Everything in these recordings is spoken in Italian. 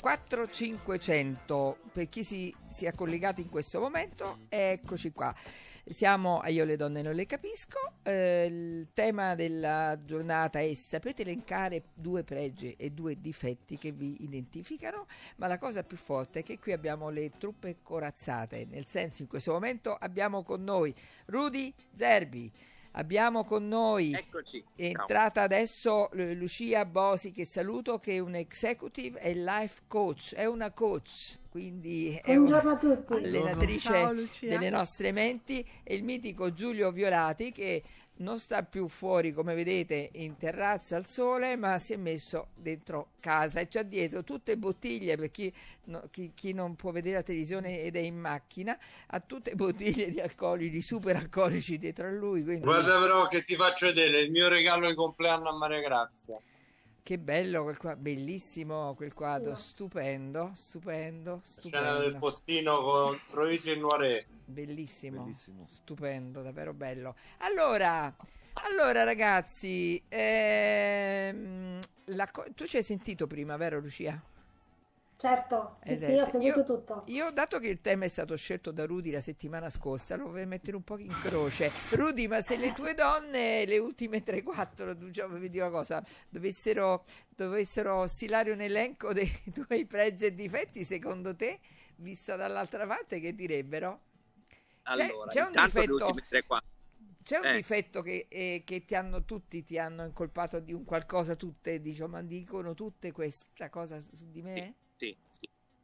4500 per chi si sia collegato in questo momento, eccoci qua. Siamo a Io le donne non le capisco. Eh, il tema della giornata è sapete elencare due pregi e due difetti che vi identificano, ma la cosa più forte è che qui abbiamo le truppe corazzate, nel senso in questo momento abbiamo con noi Rudy Zerbi. Abbiamo con noi, Eccoci. è entrata adesso Lucia Bosi che saluto che è un executive e life coach, è una coach, quindi è Buongiorno una a tutti. allenatrice Ciao, delle nostre menti e il mitico Giulio Violati che non sta più fuori come vedete in terrazza al sole ma si è messo dentro casa e c'ha dietro tutte bottiglie per chi, no- chi- chi non può vedere la televisione ed è in macchina ha tutte bottiglie di alcolici super alcolici dietro a lui quindi Guarda però che ti faccio vedere il mio regalo di compleanno a Maria Grazia. Che bello quel qua bellissimo quel quadro stupendo stupendo Scena del stupendo postino con Troisi e Noiré. Bellissimo, Bellissimo. stupendo, davvero bello. Allora, allora ragazzi, ehm, la co- tu ci hai sentito prima, vero Lucia? Certo, sì, sì, Esatto. ho seguito Io- tutto. Io, dato che il tema è stato scelto da Rudy la settimana scorsa, lo vorrei mettere un po' in croce. Rudy, ma se le tue donne, le ultime 3-4, diciamo, vedi una cosa, dovessero, dovessero stilare un elenco dei tuoi pregi e difetti, secondo te, vista dall'altra parte, che direbbero? C'è- Allora, c'è un difetto-. C'è un Eh. difetto che, eh, che ti hanno tutti, ti hanno incolpato di un qualcosa, tutte, diciamo, dicono tutte questa cosa su di me? Sì, sì.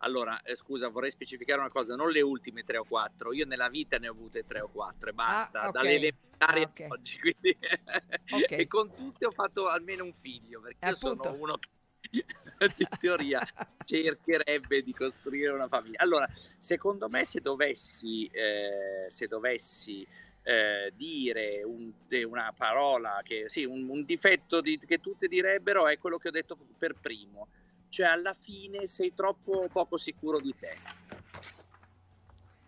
Allora, eh, scusa, vorrei specificare una cosa, non le ultime tre o quattro, io nella vita ne ho avute tre o quattro e basta, Ah, ok. dalle elementari Ah, ok. a oggi, quindi... Ok. e con tutte ho fatto almeno un figlio, perché io Appunto. sono uno che in teoria cercherebbe di costruire una famiglia. Allora, secondo me se dovessi, eh, se dovessi eh, dire un- una parola, che, sì, un, un difetto di- che tutte direbbero è quello che ho detto per primo, cioè alla fine sei troppo poco sicuro di te.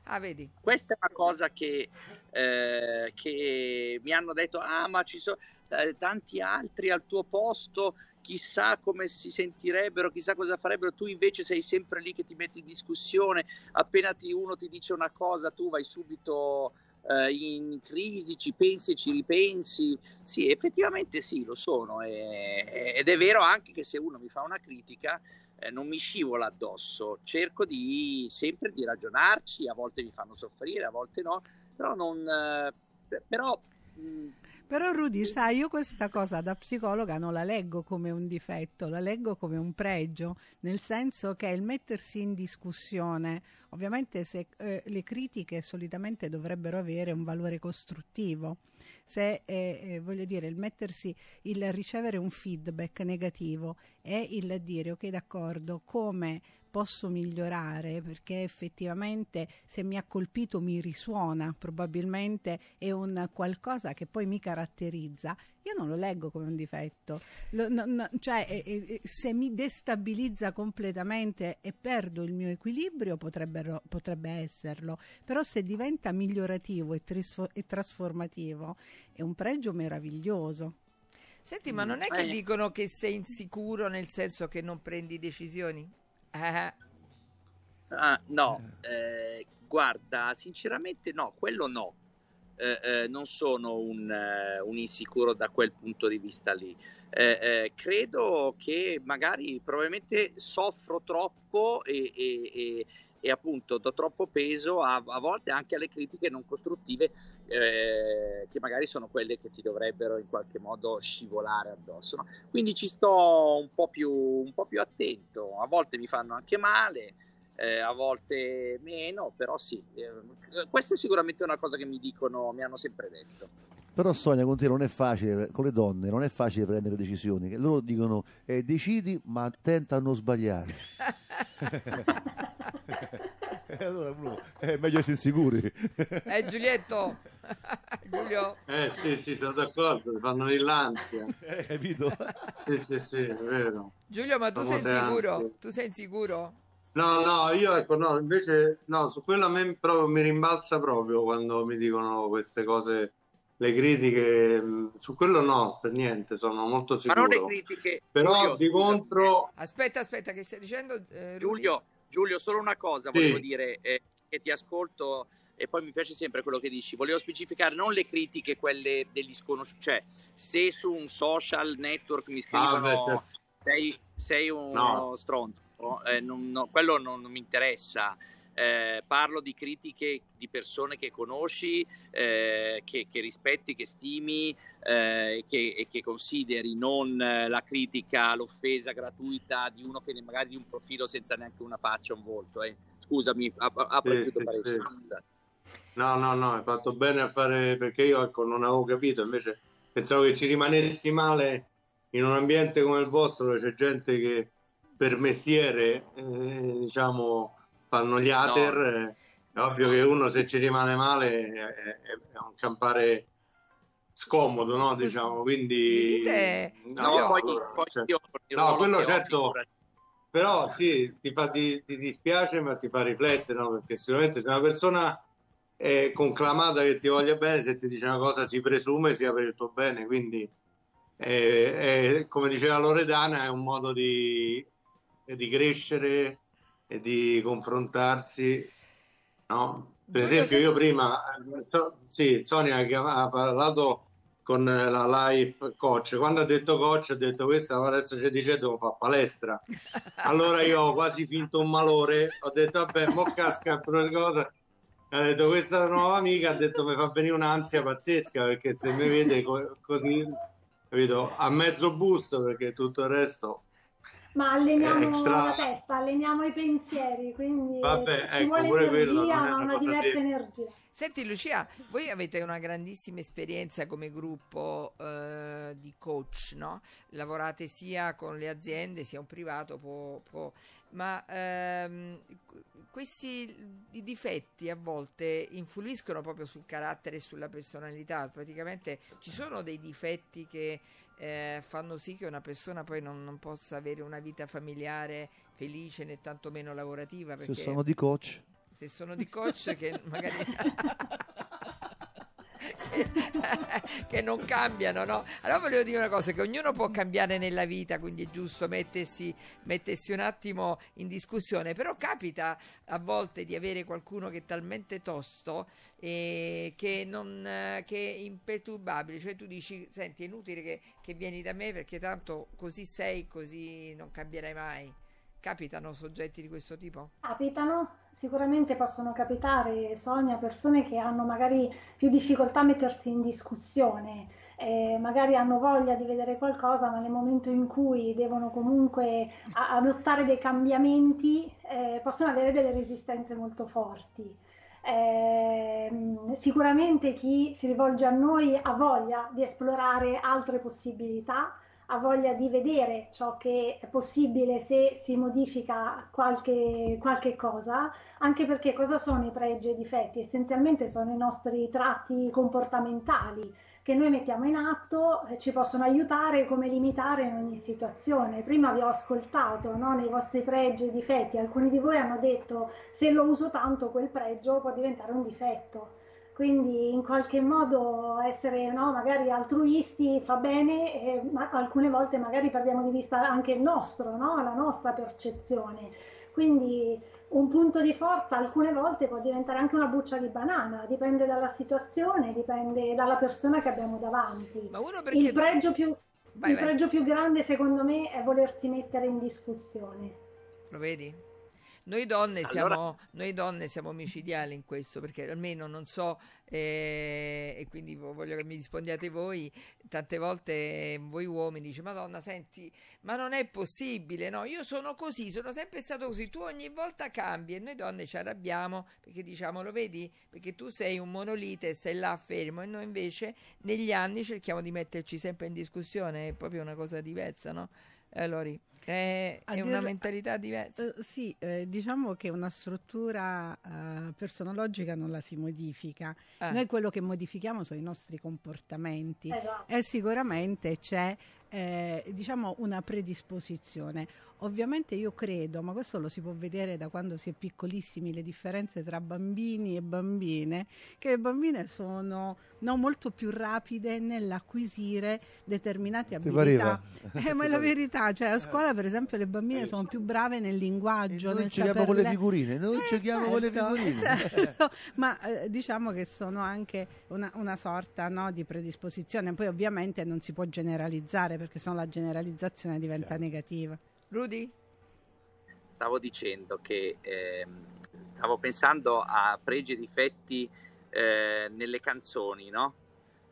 Ah, vedi? Questa è una cosa che, eh, che mi hanno detto, ah ma ci sono eh, tanti altri al tuo posto, chissà come si sentirebbero, chissà cosa farebbero, tu invece sei sempre lì che ti metti in discussione, appena ti- uno ti dice una cosa tu vai subito eh, in crisi, ci pensi, ci ripensi, sì effettivamente sì lo sono. E- ed è vero anche che se uno mi fa una critica eh, non mi scivola addosso, cerco di sempre di ragionarci, a volte mi fanno soffrire, a volte no, però non eh, per- però mh, Però Rudy, sai, io questa cosa da psicologa non la leggo come un difetto, la leggo come un pregio, nel senso che il mettersi in discussione, ovviamente se, eh, le critiche solitamente dovrebbero avere un valore costruttivo. Se eh, eh, voglio dire, il mettersi, il ricevere un feedback negativo e il dire ok, d'accordo, come posso migliorare perché effettivamente se mi ha colpito mi risuona, probabilmente è un qualcosa che poi mi caratterizza. Io non lo leggo come un difetto, Lo- no- no- cioè eh, eh, se mi destabilizza completamente e perdo il mio equilibrio potrebbe esserlo, però se diventa migliorativo e, trisfo- e trasformativo è un pregio meraviglioso. Senti, ma non è che Eh. dicono che sei insicuro nel senso che non prendi decisioni? Ah, Ah, no, eh, guarda, sinceramente no, quello no. Eh, eh, non sono un, eh, un insicuro da quel punto di vista lì. Eh, eh, credo che magari probabilmente soffro troppo e, e- e- e appunto do troppo peso a, a volte anche alle critiche non costruttive eh, che magari sono quelle che ti dovrebbero in qualche modo scivolare addosso. no? Quindi ci sto un po' più, un po' più attento, a volte mi fanno anche male, eh, a volte meno, però sì, eh, questa è sicuramente una cosa che mi dicono, mi hanno sempre detto. Però Sonia con te non è facile, con le donne non è facile prendere decisioni, loro dicono eh, decidi ma attenta a non sbagliare. E allora uno, è meglio essere sicuri. eh, Giulietto! Giulio! Eh sì, sì, sono d'accordo, fanno l'ansia. Hai capito? Sì, sì, sì, è vero. Giulio, ma tu sei sicuro? ansie. Tu sei sicuro? No, no, io ecco, no, invece, no, su quello a me proprio mi rimbalza proprio quando mi dicono queste cose le critiche, mh, su quello no, per niente, sono molto sicuro. Ma non le critiche. Però Giulio, di scusa, contro... Aspetta, aspetta, che stai dicendo? eh, Rudy? Giulio, Giulio, solo una cosa Sì. volevo dire, eh, che ti ascolto e poi mi piace sempre quello che dici. Volevo specificare non le critiche, quelle degli sconosciuti, cioè se su un social network mi Ah, beh, scrivono certo. sei, sei uno No. stronzo, eh, non- no, quello non, non mi interessa. Eh, parlo di critiche di persone che conosci, eh, che, che rispetti, che stimi eh, che, e che consideri non eh, la critica, l'offesa gratuita di uno che magari di un profilo senza neanche una faccia, un volto. eh. Scusami, ap- apro Sì, sì, parentesi. sì. No, no, no, hai fatto bene a fare perché io ecco, non avevo capito, invece pensavo che ci rimanessi male in un ambiente come il vostro dove c'è gente che per mestiere, eh, diciamo, fanno gli hater, eh, è ovvio che uno se ci rimane male è, è- un campare scomodo, no? Diciamo, quindi... dite- No, Giulio, poi, allora, poi cioè, no, quello certo, però sì, ti, fa, ti, ti dispiace, ma ti fa riflettere, no? Perché sicuramente se una persona è conclamata che ti voglia bene, se ti dice una cosa si presume sia per il tuo bene, quindi è- è- come diceva Loredana è un modo di, di crescere e di confrontarsi, no? Per esempio se- io prima, eh, sì, Sonia che ha parlato con eh, la life coach, quando ha detto coach ha detto questa adesso ci dice devo fare palestra, allora io ho quasi finto un malore, ho detto vabbè, mo casca per cosa. Ha detto questa nuova amica, ha detto mi fa venire un'ansia pazzesca perché se mi vede co- così, capito, a mezzo busto perché tutto il resto, Ma alleniamo Extra- la testa, alleniamo i pensieri, quindi Vabbè, ci ecco, vuole pure quello energia, ma una una diversa energia. Senti Lucia, voi avete una grandissima esperienza come gruppo eh, di coach, no? Lavorate sia con le aziende sia un privato, può- può- ma ehm, questi i difetti a volte influiscono proprio sul carattere e sulla personalità. Praticamente ci sono dei difetti che eh, fanno sì che una persona poi non, non possa avere una vita familiare felice né tantomeno lavorativa. Se sono di coach, se sono di coach che magari che, che non cambiano no? allora volevo dire una cosa che ognuno può cambiare nella vita quindi è giusto mettersi, mettersi un attimo in discussione però capita a volte di avere qualcuno che è talmente tosto eh, che, non, eh, che è imperturbabile cioè tu dici senti è inutile che, che vieni da me perché tanto così sei così non cambierai mai capitano soggetti di questo tipo? Capitano, sicuramente possono capitare, Sonia, persone che hanno magari più difficoltà a mettersi in discussione, eh, magari hanno voglia di vedere qualcosa, ma nel momento in cui devono comunque a- adottare dei cambiamenti, eh, possono avere delle resistenze molto forti. Ehm, sicuramente chi si rivolge a noi ha voglia di esplorare altre possibilità, ha voglia di vedere ciò che è possibile se si modifica qualche, qualche cosa, anche perché cosa sono i pregi e i difetti? Essenzialmente sono i nostri tratti comportamentali che noi mettiamo in atto, eh, ci possono aiutare come limitare in ogni situazione. Prima vi ho ascoltato, no, nei vostri pregi e difetti, alcuni di voi hanno detto se lo uso tanto quel pregio può diventare un difetto. Quindi in qualche modo essere no, magari altruisti fa bene, eh, ma alcune volte magari perdiamo di vista anche il nostro, no, la nostra percezione. Quindi un punto di forza alcune volte può diventare anche una buccia di banana, dipende dalla situazione, dipende dalla persona che abbiamo davanti. ma uno perché Il pregio più, Vai, il vai. pregio più grande secondo me è volersi mettere in discussione. Lo vedi? Noi donne, Allora- siamo, noi donne siamo micidiali in questo, perché almeno non so, eh, e quindi vo- voglio che mi rispondiate voi, tante volte voi uomini dice Madonna, senti, ma non è possibile, no? Io sono così, sono sempre stato così, tu ogni volta cambi e noi donne ci arrabbiamo perché diciamo, lo vedi? Perché tu sei un monolite e stai là fermo e noi invece negli anni cerchiamo di metterci sempre in discussione, è proprio una cosa diversa, no? Eh, Lori, è, A è una dir- mentalità diversa. Eh, sì, eh, diciamo che una struttura eh, personologica non la si modifica. Ah. Noi quello che modifichiamo sono i nostri comportamenti Esatto. e sicuramente c'è eh, diciamo una predisposizione. Ovviamente io credo, ma questo lo si può vedere da quando si è piccolissimi, le differenze tra bambini e bambine, che le bambine sono no, molto più rapide nell'acquisire determinate Ti abilità. Eh, ma è la verità, cioè a scuola per esempio le bambine sono più brave nel linguaggio, noi nel giochiamo con le figurine, noi Eh, giochiamo con le certo, figurine. certo. ma eh, diciamo che sono anche una, una sorta no, di predisposizione. Poi ovviamente non si può generalizzare perché sennò la generalizzazione diventa Chiaro. negativa. Rudy? Stavo dicendo che ehm, stavo pensando a pregi e difetti eh, nelle canzoni, no?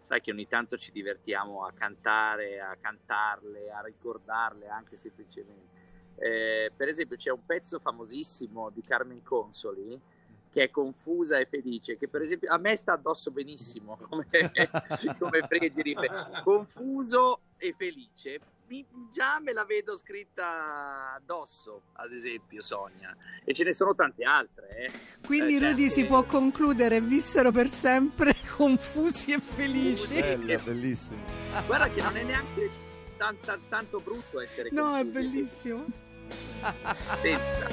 Sai che ogni tanto ci divertiamo a cantare, a cantarle, a ricordarle anche semplicemente. Eh, per esempio c'è un pezzo famosissimo di Carmen Consoli che è confusa e felice, che per esempio a me sta addosso benissimo come, come pregi e difetti. Confuso e felice. Mi- già me la vedo scritta addosso, ad esempio, Sonia. E ce ne sono tante altre. Eh. Quindi Eh, Rudy certo. si può concludere, vissero per sempre confusi e felici. Bella, bellissima. Guarda che non è neanche tan- tan- tanto brutto essere No, è confusi. bellissimo. Senza.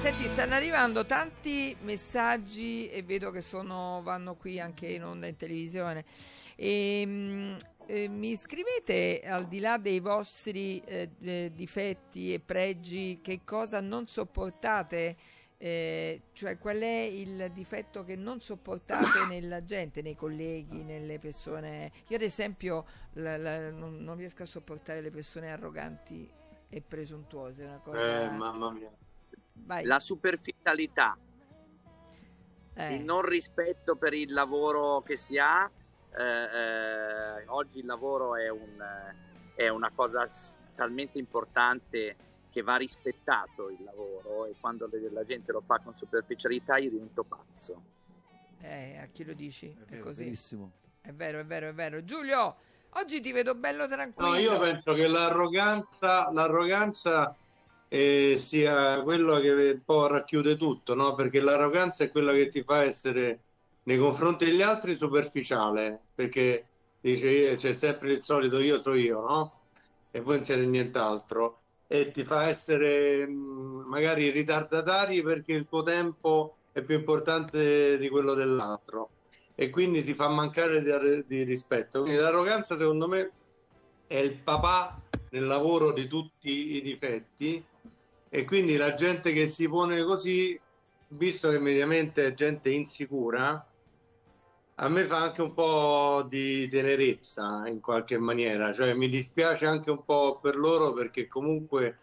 Senti, stanno arrivando tanti messaggi e vedo che sono, vanno qui anche in onda in televisione. E, mm, eh, mi scrivete al di là dei vostri eh, difetti e pregi che cosa non sopportate? Eh, cioè qual è il difetto che non sopportate nella gente, nei colleghi, nelle persone? Io ad esempio la- la- non, non riesco a sopportare le persone arroganti e presuntuose, è una cosa... Eh, mamma mia. Vai. La superficialità, Eh. il non rispetto per il lavoro che si ha. Eh, eh, oggi il lavoro è, un, eh, è una cosa talmente importante che va rispettato il lavoro e quando la gente lo fa con superficialità io divento pazzo. Eh, a chi lo dici? È È vero, così. Benissimo. È vero, è vero, è vero. Giulio, oggi ti vedo bello tranquillo. No, io penso che l'arroganza, l'arroganza eh, sia quello che un po' racchiude tutto, no? Perché l'arroganza è quella che ti fa essere nei confronti degli altri superficiale, perché dice c'è sempre il solito io so io, no? E voi non siete nient'altro. E ti fa essere mh, magari ritardatari perché il tuo tempo è più importante di quello dell'altro e quindi ti fa mancare di, di rispetto. Quindi l'arroganza, secondo me, è il papà nel lavoro di tutti i difetti e quindi la gente che si pone così, visto che mediamente è gente insicura, a me fa anche un po' di tenerezza in qualche maniera, cioè mi dispiace anche un po' per loro perché comunque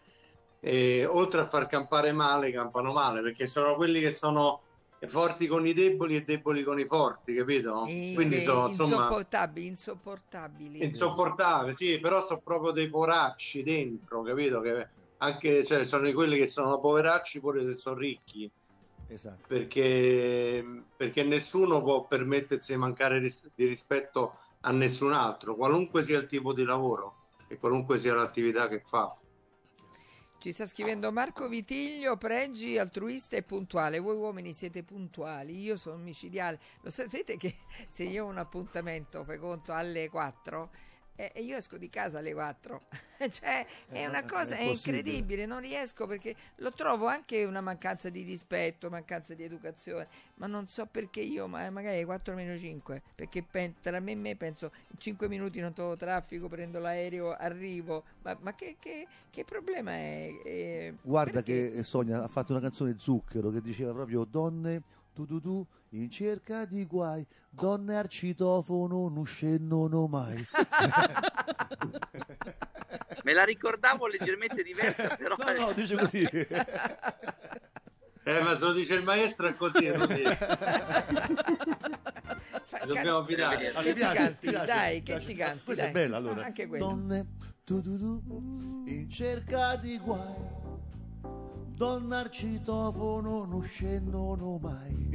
eh, oltre a far campare male, campano male perché sono quelli che sono forti con i deboli e deboli con i forti, capito? E Quindi che sono insomma insopportabili, insopportabili. insopportabile, sì, però sono proprio dei poracci dentro, capito? Che anche, cioè, sono quelli che sono poveracci pure se sono ricchi, Esatto. perché, perché nessuno può permettersi di mancare ris- di rispetto a nessun altro, qualunque sia il tipo di lavoro e qualunque sia l'attività che fa. Ci sta scrivendo Marco Vitiglio, pregi, altruista e puntuale. Voi uomini siete puntuali, io sono micidiale. Lo sapete che se io ho un appuntamento, fai conto, alle 4 e e io esco di casa alle 4. cioè, è Eh, una è cosa, è impossibile. incredibile, non riesco perché lo trovo anche una mancanza di rispetto, mancanza di educazione, ma non so perché io, ma magari alle 4 meno 5, perché tra me e me penso in 5 minuti non trovo traffico, prendo l'aereo, arrivo, ma, ma che, che- che problema è? Eh, Guarda perché? che Sonia ha fatto una canzone Zucchero che diceva proprio donne tu tu tu in cerca di guai, donne al citofono non scendono mai. Me la ricordavo leggermente diversa, però No, no, dice così. Eh, ma se lo dice il maestro è così, Rudy. Fa- Dobbiamo fidare. Ah, Che ci canti, dai, che ci canti, Questa dai. è bella allora. Ah, anche quello. Donne tu tu tu in cerca di guai, donne al citofono non scendono mai.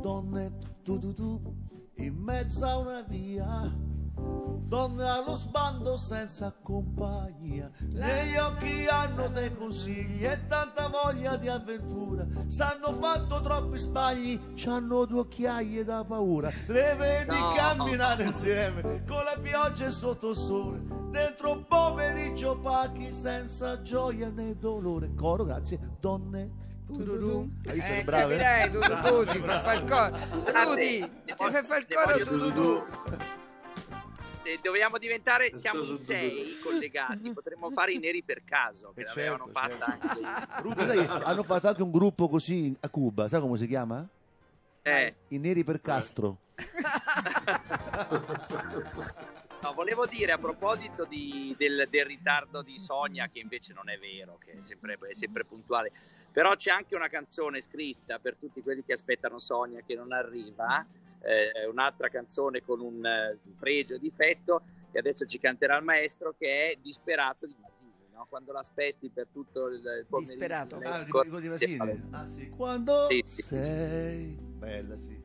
Donne tu tu tu in mezzo a una via, donne allo sbando senza compagnia, negli occhi hanno dei consigli e tanta voglia di avventura, s'hanno fatto troppi sbagli, c'hanno due occhiaie da paura, le vedi No. camminare insieme con la pioggia e sotto il sole, dentro un pomeriggio opachi senza gioia né dolore. Coro, grazie, donne. Tururù. Hai visto Eh, brave? capirai, tu, tu, tu, ti fa fare il coro. Rudy, ci fare il coro tu, tu, tu. Eh, Dobbiamo diventare, siamo in sei collegati, potremmo fare i neri per caso, che Eh, l'avevano certo, fatta certo. anche hanno fatto anche un gruppo così a Cuba, sai come si chiama? eh, I neri per Castro. no, volevo dire a proposito di- del, del ritardo di Sonia, che invece non è vero, che è sempre, è sempre puntuale, però c'è anche una canzone scritta per tutti quelli che aspettano Sonia che non arriva, eh, un'altra canzone con un eh, pregio difetto che adesso ci canterà il maestro che è Disperato di Masini, no? quando l'aspetti per tutto il, pomeriggio. Disperato. Ah, di, corre- di Vasini. Ah, sì. Quando sì, sì. sei bella, sì.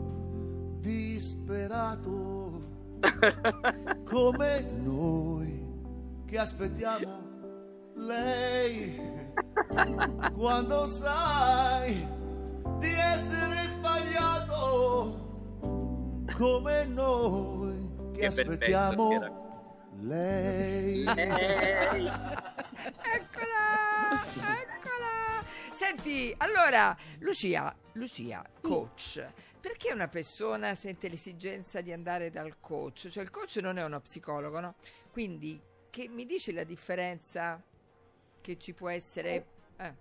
Disperato come noi che aspettiamo lei quando sai di essere sbagliato come noi che, Che aspettiamo che lei. Eccola, eccola. Senti, allora, Lucia, Lucia, coach, perché una persona sente l'esigenza di andare dal coach? Cioè il coach non è uno psicologo, no? Quindi, che mi dici la differenza che ci può essere? Eh,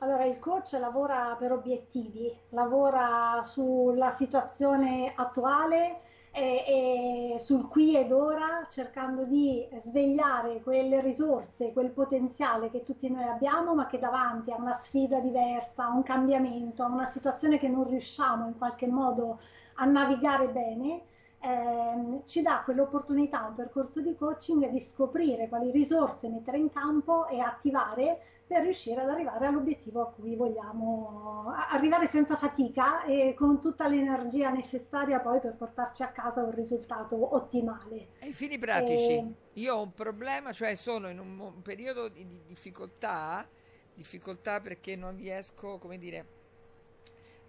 Allora, il coach lavora per obiettivi, lavora sulla situazione attuale e, e sul qui ed ora, cercando di svegliare quelle risorse, quel potenziale che tutti noi abbiamo, ma che davanti a una sfida diversa, a un cambiamento, a una situazione che non riusciamo in qualche modo a navigare bene, ehm, ci dà quell'opportunità, un percorso di coaching, di scoprire quali risorse mettere in campo e attivare per riuscire ad arrivare all'obiettivo a cui vogliamo arrivare senza fatica e con tutta l'energia necessaria poi per portarci a casa un risultato ottimale. ai fini pratici, Eh. io ho un problema, cioè sono in un, periodo di, di difficoltà, difficoltà perché non riesco, come dire,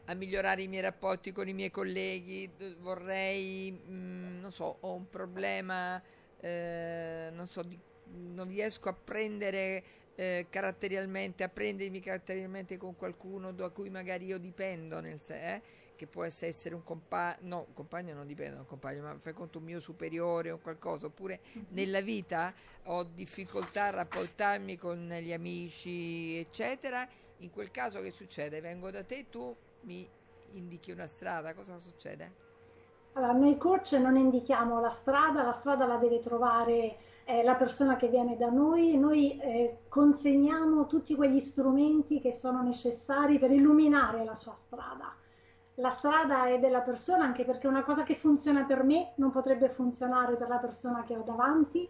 a migliorare i miei rapporti con i miei colleghi, vorrei, mm, non so, ho un problema, eh, non so, di- non riesco a prendere eh, caratterialmente, a prendermi caratterialmente con qualcuno da cui magari io dipendo, nel se- eh, che può essere un compagno, no, un compagno non dipende da un compagno, ma fai conto un mio superiore o qualcosa, oppure nella vita ho difficoltà a rapportarmi con gli amici, eccetera, in quel caso che succede? Vengo da te, tu mi indichi una strada, cosa succede? Allora, noi coach non indichiamo la strada, la strada la deve trovare eh, la persona che viene da noi, noi eh, consegniamo tutti quegli strumenti che sono necessari per illuminare la sua strada. La strada è della persona anche perché una cosa che funziona per me non potrebbe funzionare per la persona che ho davanti.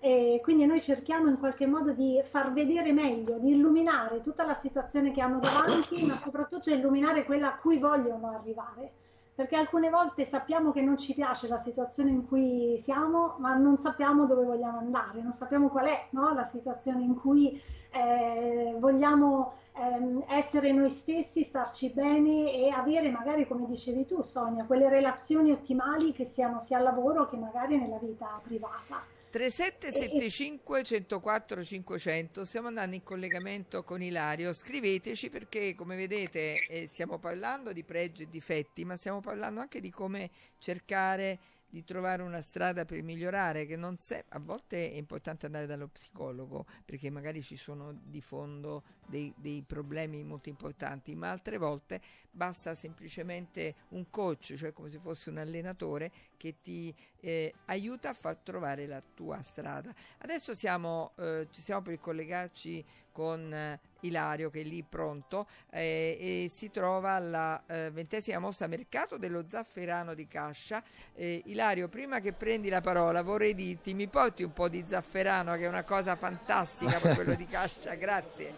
E quindi noi cerchiamo in qualche modo di far vedere meglio, di illuminare tutta la situazione che hanno davanti, ma soprattutto illuminare quella a cui vogliono arrivare perché alcune volte sappiamo che non ci piace la situazione in cui siamo, ma non sappiamo dove vogliamo andare, non sappiamo qual è no? la situazione in cui eh, vogliamo ehm, essere noi stessi, starci bene e avere magari, come dicevi tu Sonia, quelle relazioni ottimali che siano sia al lavoro che magari nella vita privata. 3775 104 500 stiamo andando in collegamento con Ilario. Scriveteci perché come vedete eh, stiamo parlando di pregi e difetti ma stiamo parlando anche di come cercare di trovare una strada per migliorare che non se- a volte è importante andare dallo psicologo perché magari ci sono di fondo dei, dei problemi molto importanti ma altre volte basta semplicemente un coach cioè come se fosse un allenatore che ti eh, aiuta a far trovare la tua strada. Adesso siamo, eh, ci siamo per collegarci con eh, Ilario che è lì pronto eh, e si trova alla eh, ventesima mossa mercato dello zafferano di Cascia. Eh, Ilario, prima che prendi la parola vorrei dirti mi porti un po' di zafferano che è una cosa fantastica per quello di Cascia, grazie.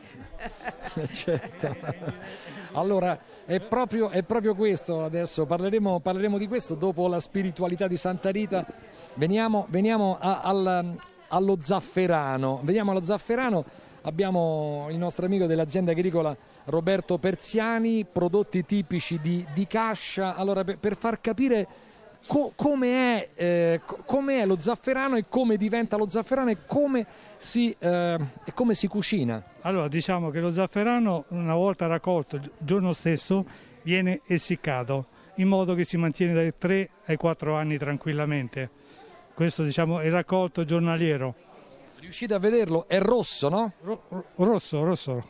certo. Allora, è proprio, è proprio questo adesso, parleremo, parleremo, di questo dopo la spiritualità di Santa Rita. Veniamo, veniamo a, al, allo zafferano, veniamo allo zafferano abbiamo il nostro amico dell'azienda agricola Roberto Persiani, prodotti tipici di, di Cascia. Allora, per, per far capire co- come, è, eh, come, è, lo zafferano e come diventa lo zafferano e come si, eh, e come si cucina. Allora, diciamo che lo zafferano, una volta raccolto, il giorno stesso, viene essiccato in modo che si mantiene dai 3 ai 4 anni tranquillamente. Questo diciamo, è raccolto giornaliero Riuscite a vederlo? È rosso, no? Ro- rosso, rosso.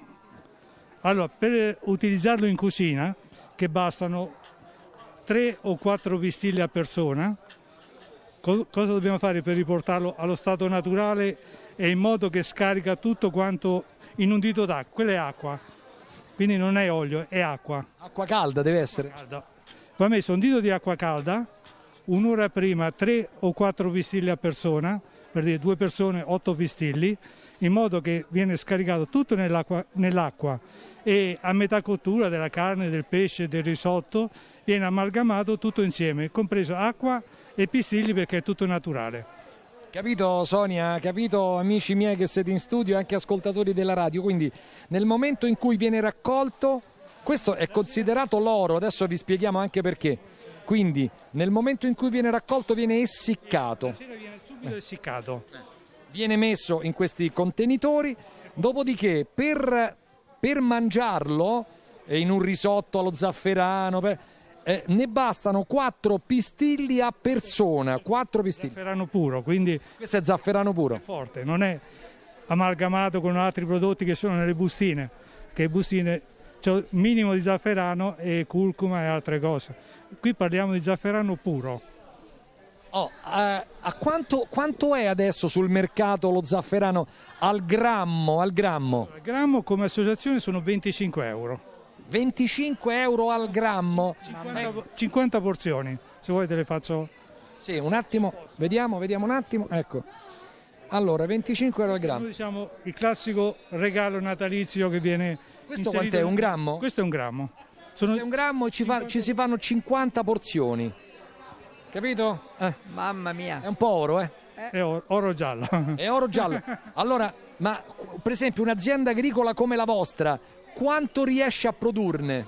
Allora, per utilizzarlo in cucina, che bastano 3 o 4 vistilli a persona, co- cosa dobbiamo fare per riportarlo allo stato naturale e in modo che scarica tutto quanto in un dito d'acqua? Quella è acqua, quindi non è olio, è acqua. Acqua calda deve essere. Calda. Va messo un dito di acqua calda, un'ora prima 3 o 4 vistilli a persona, per dire due persone, otto pistilli, in modo che viene scaricato tutto nell'acqua, nell'acqua e a metà cottura della carne, del pesce, del risotto viene amalgamato tutto insieme, compreso acqua e pistilli perché è tutto naturale. Capito Sonia, capito amici miei che siete in studio e anche ascoltatori della radio, quindi nel momento in cui viene raccolto, questo è considerato l'oro, adesso vi spieghiamo anche perché. Quindi nel momento in cui viene raccolto viene essiccato. La sera viene subito essiccato. Viene messo in questi contenitori, dopodiché per, per mangiarlo eh, in un risotto allo zafferano, per, eh, ne bastano 4 pistilli a persona. 4 pistilli. Zafferano puro, quindi. Questo è zafferano puro. È forte, non è amalgamato con altri prodotti che sono nelle bustine, che bustine c'è minimo di zafferano e curcuma e altre cose. Qui parliamo di zafferano puro. Oh, eh, a quanto, quanto, è adesso sul mercato lo zafferano al grammo? Al grammo, al grammo come associazione sono 25 euro. 25 euro al grammo? 50, 50 porzioni, se vuoi te le faccio. Sì, un attimo, vediamo, vediamo un attimo. Ecco. Allora, 25 euro al grammo. Diciamo il classico regalo natalizio che viene questo quant'è? Un grammo? Questo è un grammo. Sono... Questo è un grammo e ci, fa, ci, si fanno 50 porzioni. Capito? Eh. Mamma mia. È un po' oro, eh? eh. È oro, oro giallo. È oro giallo. Allora, ma per esempio un'azienda agricola come la vostra, quanto riesce a produrne?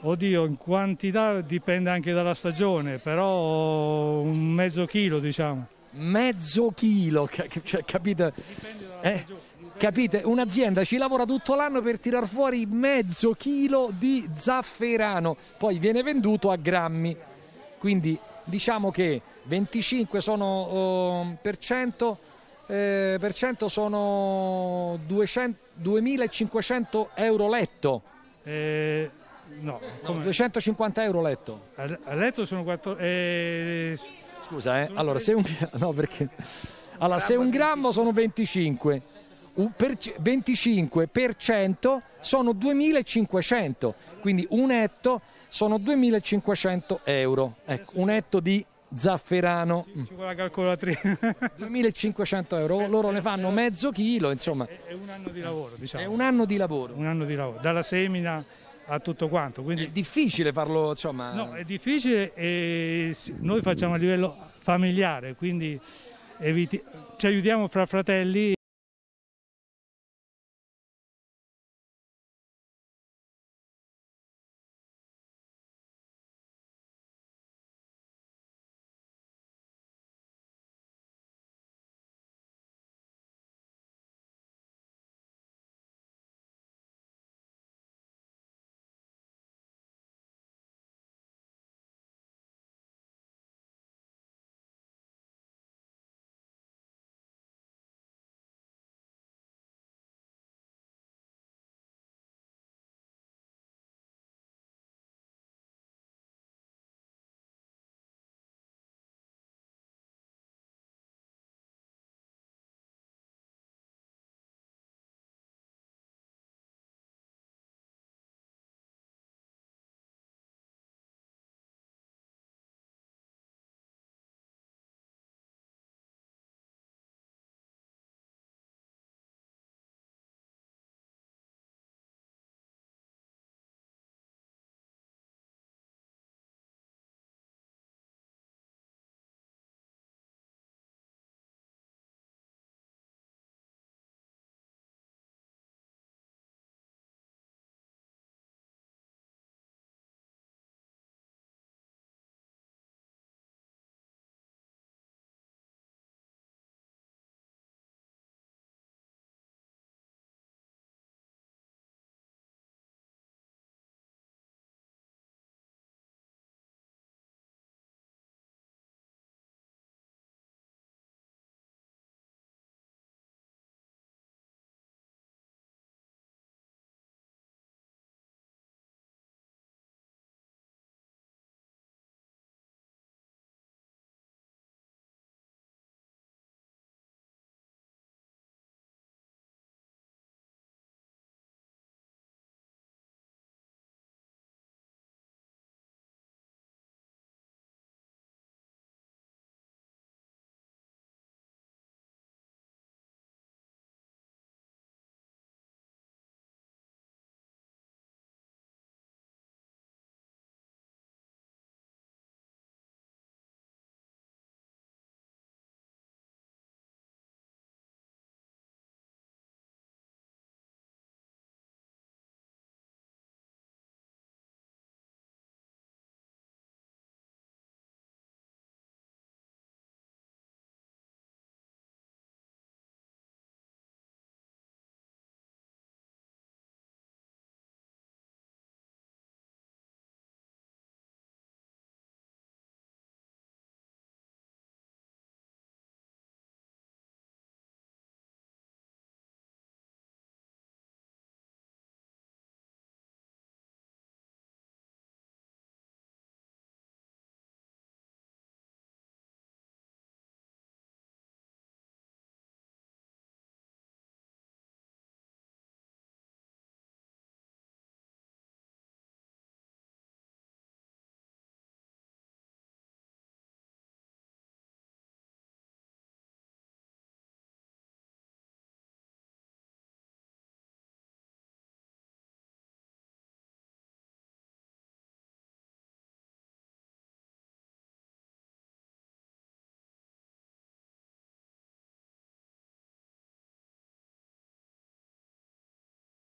Oddio, in quantità dipende anche dalla stagione, però un mezzo chilo diciamo. Mezzo chilo, cioè, capite? Dipende dalla eh? stagione. Capite? Un'azienda ci lavora tutto l'anno per tirar fuori mezzo chilo di zafferano, poi viene venduto a grammi. Quindi diciamo che 25 sono uh, per, cento, eh, per cento sono 200, 2500 euro letto. Eh, no, no 250 euro letto. A letto sono 4... Eh, Scusa, eh. Allora, se un, no, perché, allora, se un grammo sono 25 per 25% sono 2.500, quindi un etto sono 2.500 euro. Ecco, un etto di zafferano. Ci vuole la calcolatrice. 2.500 euro, loro ne fanno mezzo chilo, insomma. È, un anno di lavoro, diciamo. È un anno di lavoro. Un anno di lavoro, dalla semina a tutto quanto. Quindi... È difficile farlo, insomma. No, è difficile e noi facciamo a livello familiare, quindi eviti... ci aiutiamo fra fratelli